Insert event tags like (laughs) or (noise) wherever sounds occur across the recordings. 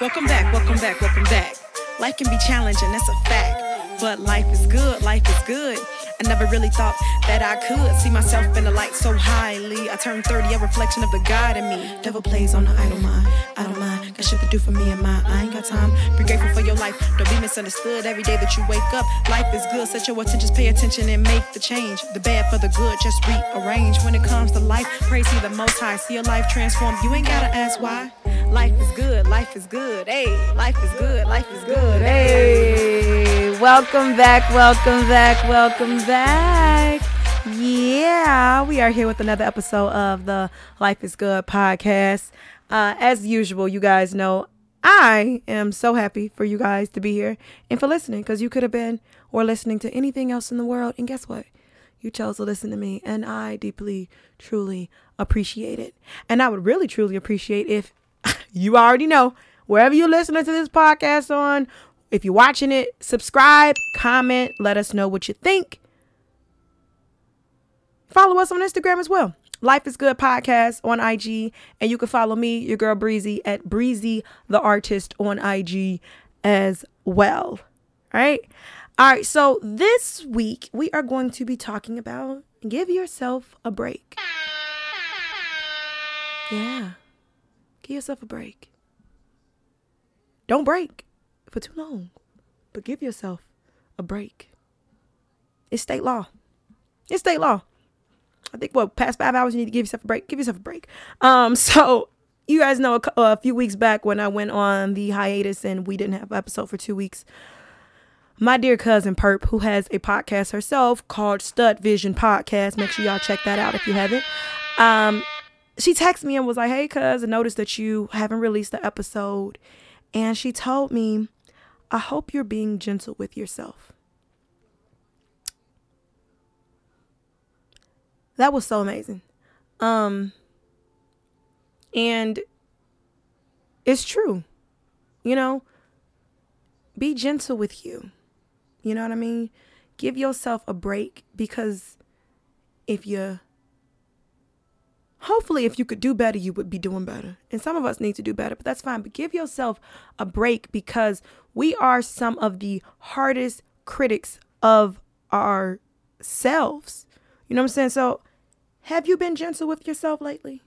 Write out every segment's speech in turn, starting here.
Welcome back, welcome back, welcome back. Life can be challenging, that's a fact. But life is good, life is good. I never really thought that I could see myself in the light so highly. I turned 30, a reflection of the God in me. Devil plays on the idle mind, I don't mind. Got shit to do for me and mine. I ain't got time. Be grateful for your life. Don't be misunderstood every day that you wake up. Life is good, set your attention, pay attention and make the change. The bad for the good, just rearrange. When it comes to life, praise see the most high. See your life transform. You ain't gotta ask why. Life is good, life is good. Hey, life is good, life is good. Hey, welcome back, welcome back, welcome back. Yeah, we are here with another episode of the Life is Good podcast. Uh, as usual, you guys know I am so happy for you guys to be here and for listening because you could have been or listening to anything else in the world. And guess what? You chose to listen to me, and I deeply, truly appreciate it. And I would really, truly appreciate if (laughs) you already know wherever you're listening to this podcast on, if you're watching it, subscribe, comment, let us know what you think. Follow us on Instagram as well. Life is Good Podcast on IG. And you can follow me, your girl Breezy, at Breezy the Artist on IG as well. All right. All right. So this week we are going to be talking about give yourself a break. Yeah. Give yourself a break. Don't break for too long, but give yourself a break. It's state law. It's state law. I think what past five hours you need to give yourself a break. Give yourself a break. Um, (laughs) so you guys know a, a few weeks back when I went on the hiatus and we didn't have an episode for two weeks. My dear cousin Perp, who has a podcast herself called Stud Vision Podcast, make sure y'all check that out if you haven't. Um, she texted me and was like, "Hey, cuz, I noticed that you haven't released the episode," and she told me, "I hope you're being gentle with yourself." That was so amazing. Um, and it's true, you know. Be gentle with you. You know what I mean? Give yourself a break because if you hopefully if you could do better you would be doing better. And some of us need to do better but that's fine. But give yourself a break because we are some of the hardest critics of ourselves. You know what i'm saying? So have you been gentle with yourself lately?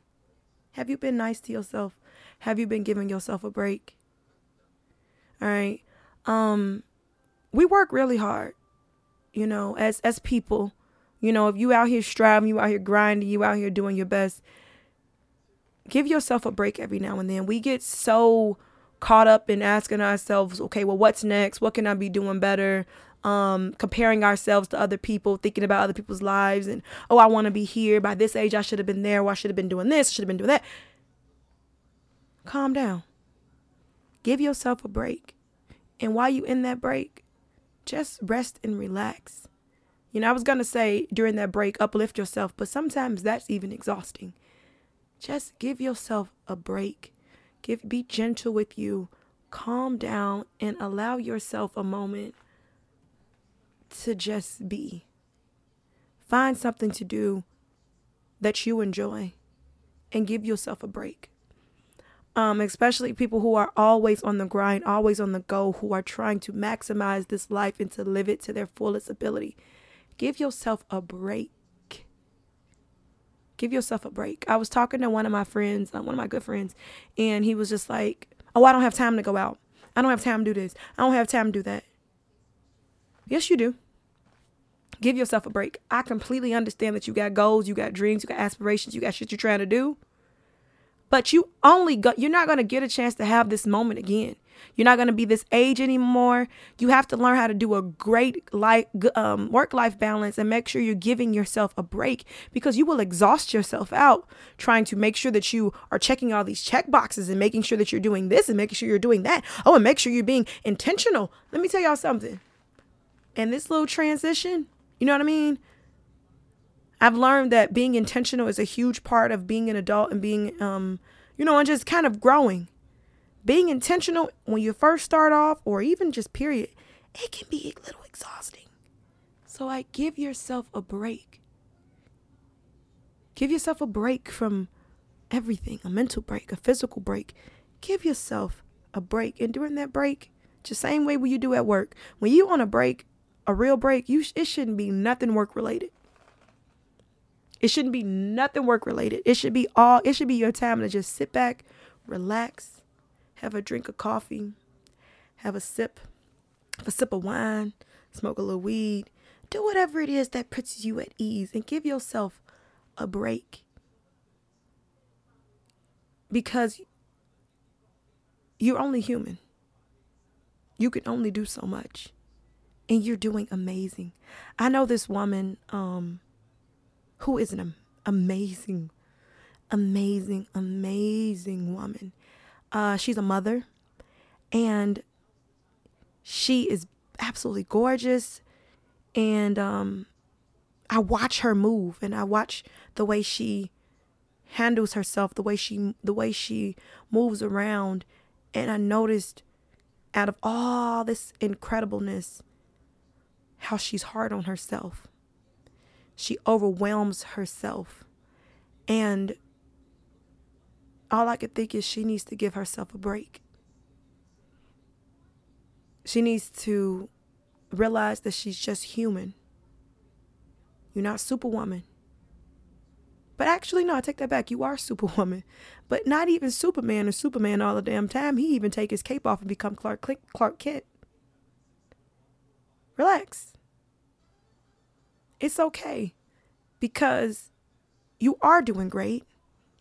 Have you been nice to yourself? Have you been giving yourself a break? All right um we work really hard you know as as people you know, if you out here striving, you out here grinding, you out here doing your best, give yourself a break every now and then. We get so caught up in asking ourselves, okay, well, what's next? What can I be doing better? Um, comparing ourselves to other people, thinking about other people's lives, and oh, I want to be here. By this age, I should have been there. Or I should have been doing this. I should have been doing that. Calm down. Give yourself a break. And while you in that break, just rest and relax. You know, I was going to say during that break, uplift yourself, but sometimes that's even exhausting. Just give yourself a break. Give be gentle with you. Calm down and allow yourself a moment to just be. Find something to do that you enjoy and give yourself a break. Um, especially people who are always on the grind, always on the go, who are trying to maximize this life and to live it to their fullest ability. Give yourself a break. Give yourself a break. I was talking to one of my friends, uh, one of my good friends, and he was just like, Oh, I don't have time to go out. I don't have time to do this. I don't have time to do that. Yes, you do. Give yourself a break. I completely understand that you got goals, you got dreams, you got aspirations, you got shit you're trying to do. But you only got you're not going to get a chance to have this moment again. You're not going to be this age anymore. You have to learn how to do a great life, um, work life balance and make sure you're giving yourself a break because you will exhaust yourself out trying to make sure that you are checking all these check boxes and making sure that you're doing this and making sure you're doing that. Oh, and make sure you're being intentional. Let me tell y'all something. And this little transition, you know what I mean? I've learned that being intentional is a huge part of being an adult and being, um, you know, and just kind of growing being intentional when you first start off, or even just period, it can be a little exhausting. So, I give yourself a break. Give yourself a break from everything a mental break, a physical break. Give yourself a break. And during that break, just same way when you do at work, when you on a break, a real break, you it shouldn't be nothing work related. It shouldn't be nothing work related. It should be all it should be your time to just sit back, relax, have a drink of coffee, have a sip, have a sip of wine, smoke a little weed, do whatever it is that puts you at ease and give yourself a break. Because you're only human. You can only do so much. And you're doing amazing. I know this woman um who is an amazing amazing amazing woman. Uh she's a mother and she is absolutely gorgeous and um I watch her move and I watch the way she handles herself, the way she the way she moves around and I noticed out of all this incredibleness how she's hard on herself. She overwhelms herself. And all I could think is she needs to give herself a break. She needs to realize that she's just human. You're not superwoman. But actually, no, I take that back. You are (laughs) Superwoman. But not even Superman or Superman all the damn time. He even take his cape off and become Clark Clark Kent. Relax. It's okay. Because you are doing great.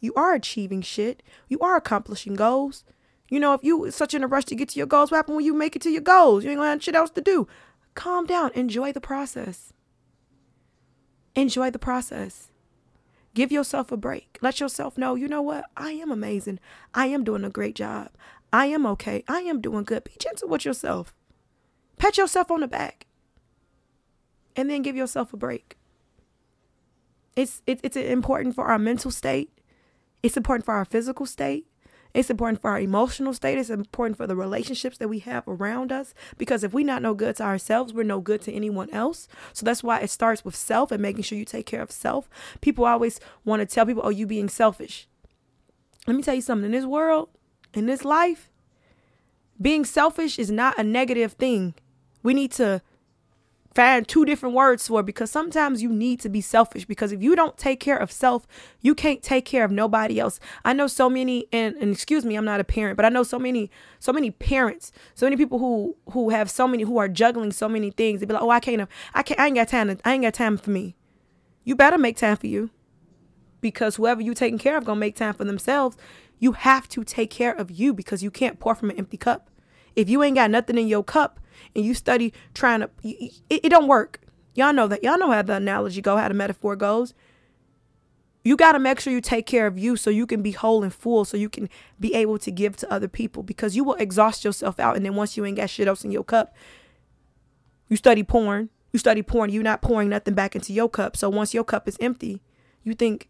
You are achieving shit. You are accomplishing goals. You know, if you such in a rush to get to your goals, what happens when you make it to your goals? You ain't gonna have shit else to do. Calm down. Enjoy the process. Enjoy the process. Give yourself a break. Let yourself know, you know what? I am amazing. I am doing a great job. I am okay. I am doing good. Be gentle with yourself. Pat yourself on the back. And then give yourself a break. It's, it, it's important for our mental state. It's important for our physical state. It's important for our emotional state. It's important for the relationships that we have around us. Because if we're not no good to ourselves, we're no good to anyone else. So that's why it starts with self and making sure you take care of self. People always want to tell people, oh, you being selfish. Let me tell you something. In this world, in this life, being selfish is not a negative thing. We need to find two different words for because sometimes you need to be selfish because if you don't take care of self, you can't take care of nobody else. I know so many and, and excuse me, I'm not a parent, but I know so many so many parents, so many people who who have so many who are juggling so many things. They be like, "Oh, I can't I can't I ain't got time to, I ain't got time for me." You better make time for you. Because whoever you taking care of to make time for themselves. You have to take care of you because you can't pour from an empty cup. If you ain't got nothing in your cup, and you study trying to, it, it don't work. Y'all know that. Y'all know how the analogy go, how the metaphor goes. You got to make sure you take care of you so you can be whole and full, so you can be able to give to other people because you will exhaust yourself out. And then once you ain't got shit else in your cup, you study porn. You study porn, you're not pouring nothing back into your cup. So once your cup is empty, you think,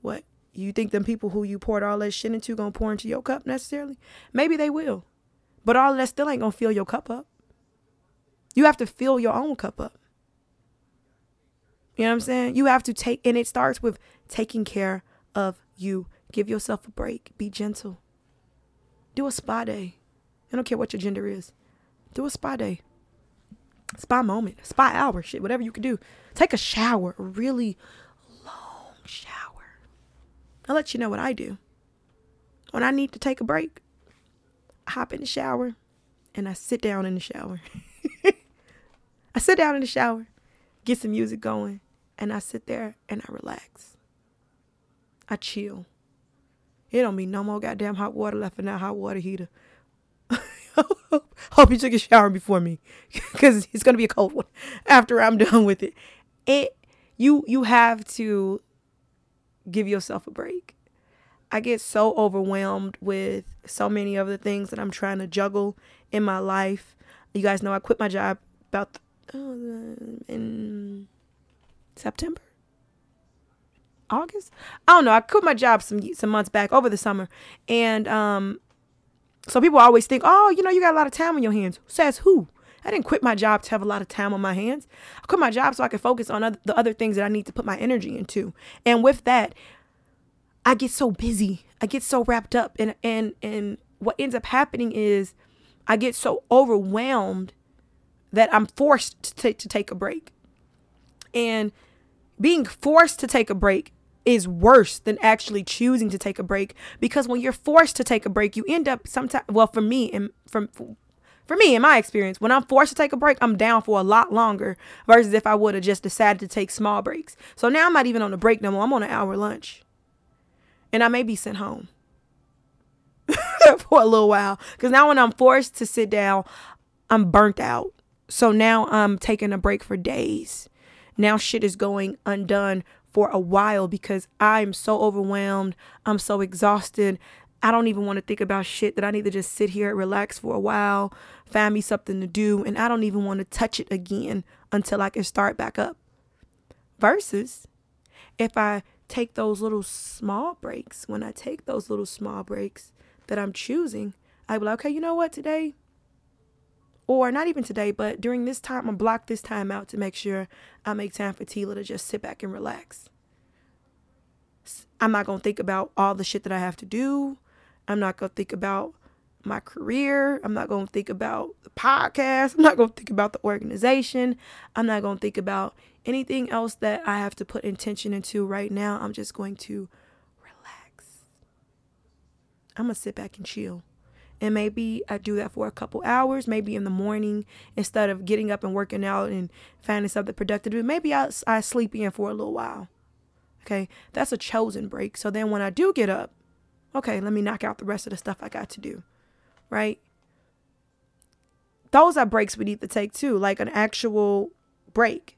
what? You think them people who you poured all that shit into gonna pour into your cup necessarily? Maybe they will. But all of that still ain't gonna fill your cup up. You have to fill your own cup up. You know what I'm saying? You have to take, and it starts with taking care of you. Give yourself a break. Be gentle. Do a spa day. I don't care what your gender is. Do a spa day. Spa moment, spa hour, shit, whatever you can do. Take a shower, a really long shower. I'll let you know what I do. When I need to take a break, hop in the shower and I sit down in the shower. (laughs) I sit down in the shower, get some music going, and I sit there and I relax. I chill. It don't be no more goddamn hot water left in that hot water heater. (laughs) Hope you took a shower before me, (laughs) because it's gonna be a cold one after I'm done with it. It you you have to give yourself a break. I get so overwhelmed with so many of the things that I'm trying to juggle in my life. You guys know I quit my job about oh, in September, August. I don't know. I quit my job some some months back over the summer, and um, so people always think, oh, you know, you got a lot of time on your hands. Says who? I didn't quit my job to have a lot of time on my hands. I quit my job so I could focus on other, the other things that I need to put my energy into. And with that, I get so busy. I get so wrapped up and and and what ends up happening is I get so overwhelmed that I'm forced to, t- to take a break. And being forced to take a break is worse than actually choosing to take a break because when you're forced to take a break, you end up sometimes well for me and from for me in my experience, when I'm forced to take a break, I'm down for a lot longer versus if I would have just decided to take small breaks. So now I'm not even on a break no more. I'm on an hour lunch. And I may be sent home (laughs) for a little while. Because now when I'm forced to sit down, I'm burnt out. So now I'm taking a break for days. Now shit is going undone for a while because I'm so overwhelmed. I'm so exhausted. I don't even want to think about shit that I need to just sit here and relax for a while, find me something to do, and I don't even want to touch it again until I can start back up. Versus if I take those little small breaks, when I take those little small breaks that I'm choosing, I be like, okay, you know what, today, or not even today, but during this time, I'm block this time out to make sure I make time for Tila to just sit back and relax. I'm not gonna think about all the shit that I have to do. I'm not gonna think about my career. I'm not gonna think about the podcast. I'm not gonna think about the organization. I'm not gonna think about anything else that I have to put intention into right now. I'm just going to relax. I'm gonna sit back and chill. And maybe I do that for a couple hours, maybe in the morning, instead of getting up and working out and finding something productive to do. Maybe I, I sleep in for a little while. Okay, that's a chosen break. So then when I do get up, okay, let me knock out the rest of the stuff I got to do. Right? Those are breaks we need to take too, like an actual break.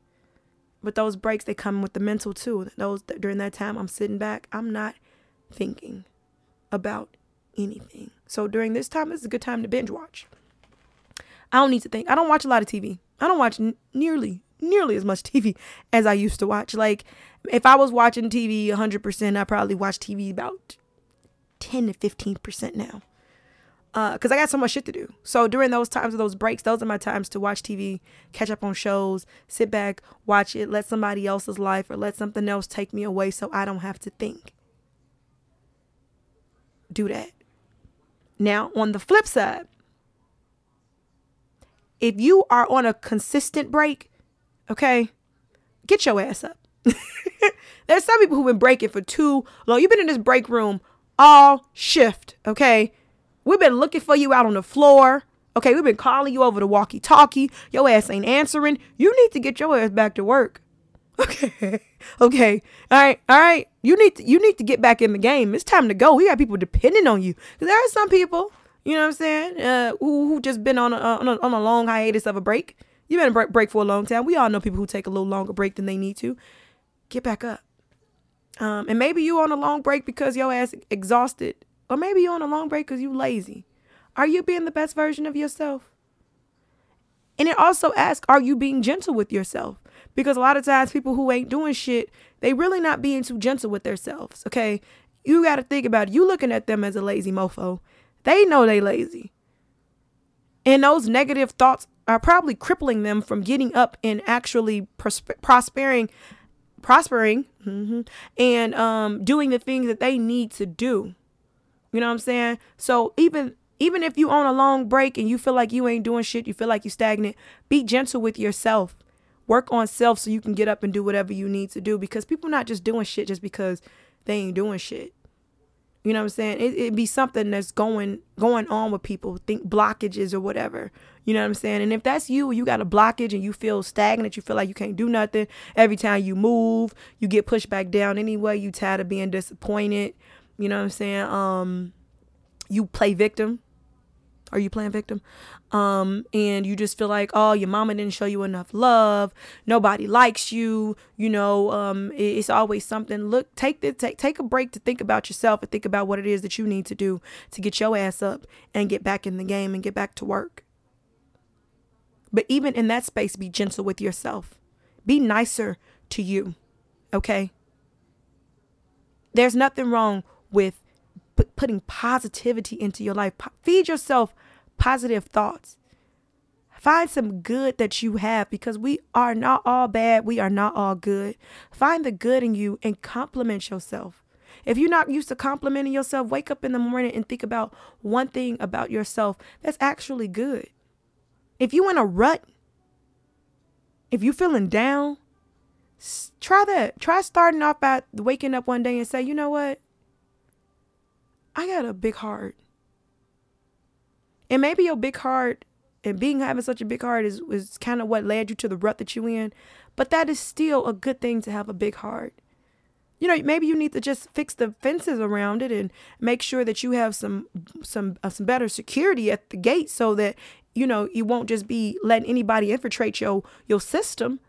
But those breaks, they come with the mental too. Those during that time, I'm sitting back, I'm not thinking about anything. So during this time, it's a good time to binge watch. I don't need to think. I don't watch a lot of TV. I don't watch n- nearly nearly as much (laughs) TV as I used to watch. Like if I was watching TV 100%, I probably watch TV about 10 to 15% now. Uh, cause I got so much shit to do. So during those times of those breaks, those are my times to watch TV, catch up on shows, sit back, watch it, let somebody else's life or let something else take me away so I don't have to think. Do that. Now, on the flip side, if you are on a consistent break, okay, get your ass up. (laughs) There's some people who've been breaking for too long. You've been in this break room all shift, okay? We've been looking for you out on the floor. Okay, we've been calling you over the walkie talkie. Your ass ain't answering. You need to get your ass back to work. (laughs) Okay. Okay. All right. All right. You need to you need to get back in the game. It's time to go. We got people depending on you. There are some people, you know what I'm saying, uh, who who just been on a, on a, on a long hiatus of a break. You've been a break, break for a long time. We all know people who take a little longer break than they need to. Get back up. Um, and maybe you on a long break because your ass exhausted, or maybe you're on a long break because you lazy. Are you being the best version of yourself? And it also asks, are you being gentle with yourself? Because a lot of times people who ain't doing shit, they really not being too gentle with themselves. Okay. You got to think about it. You looking at them as a lazy mofo. They know they lazy. And those negative thoughts are probably crippling them from getting up and actually prosper- prospering, prospering, mm-hmm, and um, doing the things that they need to do. You know what I'm saying? So even even if you on a long break and you feel like you ain't doing shit, you feel like you stagnant, be gentle with yourself. Work on self so you can get up and do whatever you need to do because people not just doing shit just because they ain't doing shit. You know what I'm saying? It it be something that's going going on with people, think blockages or whatever. You know what I'm saying? And if that's you, you got a blockage and you feel stagnant, you feel like you can't do nothing. Every time you move, you get pushed back down anyway. You tired of being disappointed. You know what I'm saying? Um, you play victim. Are you playing victim? Um, and you just feel like, oh, your mama didn't show you enough love. Nobody likes you. You know, um, it's always something. Look, take the take take a break to think about yourself and think about what it is that you need to do to get your ass up and get back in the game and get back to work. But even in that space, be gentle with yourself. Be nicer to you. Okay. There's nothing wrong with putting positivity into your life. Feed yourself positive thoughts. Find some good that you have because we are not all bad. We are not all good. Find the good in you and compliment yourself. If you're not used to complimenting yourself, wake up in the morning and think about one thing about yourself that's actually good. If you in a rut, if you're feeling down, try that. Try starting off by waking up one day and say, you know what? I got a big heart. And maybe your big heart and being having such a big heart is, is kind of what led you to the rut that you in. But that is still a good thing to have a big heart. You know, maybe you need to just fix the fences around it and make sure that you have some some uh, some better security at the gate so that you know you won't just be letting anybody infiltrate your your system.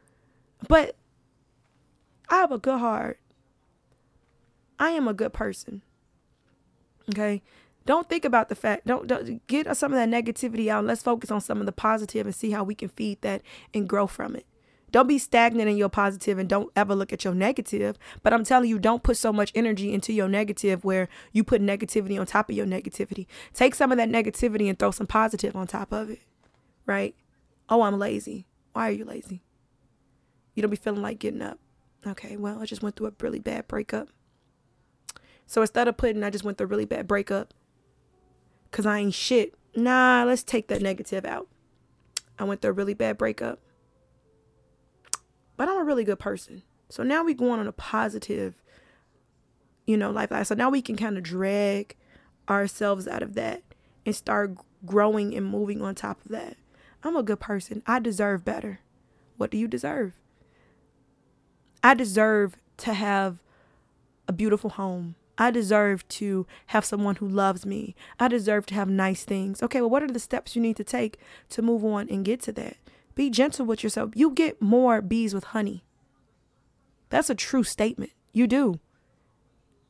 But I have a good heart. I am a good person. Okay? Don't think about the fact. Don't, don't get some of that negativity out. Let's focus on some of the positive and see how we can feed that and grow from it. Don't be stagnant in your positive and don't ever look at your negative. But I'm telling you, don't put so much energy into your negative where you put negativity on top of your negativity. Take some of that negativity and throw some positive on top of it. Right? Oh, I'm lazy. Why are you lazy? You don't be feeling like getting up. Okay, well, I just went through a really bad breakup. So instead of putting, I just went through a really bad breakup, because I ain't shit. Nah, let's take that negative out. I went through a really bad breakup. But I'm a really good person. So now we going on a positive, you know, life. So now we can kind of drag ourselves out of that and start growing and moving on top of that. I'm a good person. I deserve better. What do you deserve? I deserve to have a beautiful home. I deserve to have someone who loves me. I deserve to have nice things. Okay, well, what are the steps you need to take to move on and get to that? Be gentle with yourself. You get more bees with honey. That's a true statement. You do.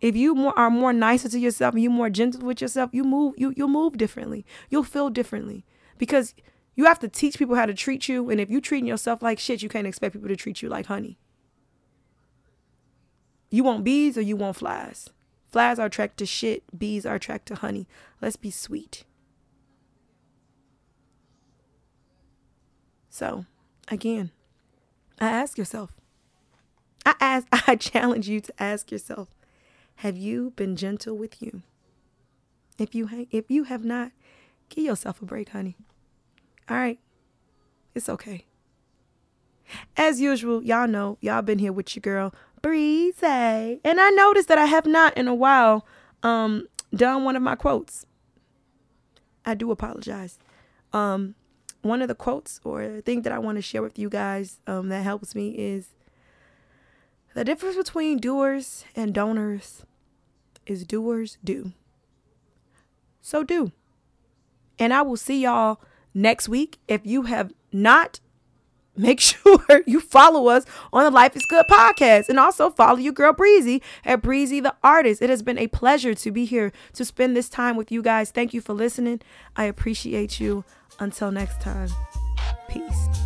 If you more, are more nicer to yourself and you more gentle with yourself, you move you you'll move differently. You'll feel differently because you have to teach people how to treat you. And if you're treating yourself like shit, you can't expect people to treat you like honey. You want bees or you want flies? Flies are attracted to shit, bees are attracted to honey. Let's be sweet. So, again, I ask yourself. I ask (laughs) I challenge you to ask yourself, have you been gentle with you? If you if you have not, give yourself a break, honey. All right. It's okay. As usual, y'all know, y'all been here with your girl Breezy. And I noticed that I have not in a while um done one of my quotes. I do apologize. Um one of the quotes or thing that I want to share with you guys um, that helps me is the difference between doers and donors is doers do. So do. And I will see y'all next week. If you have not make (laughs) sure you follow us on the Life is Good podcast and also follow your girl Breezy at Breezy the Artist. It has been a pleasure to be here to spend this time with you guys. Thank you for listening. I appreciate you. Until next time, peace.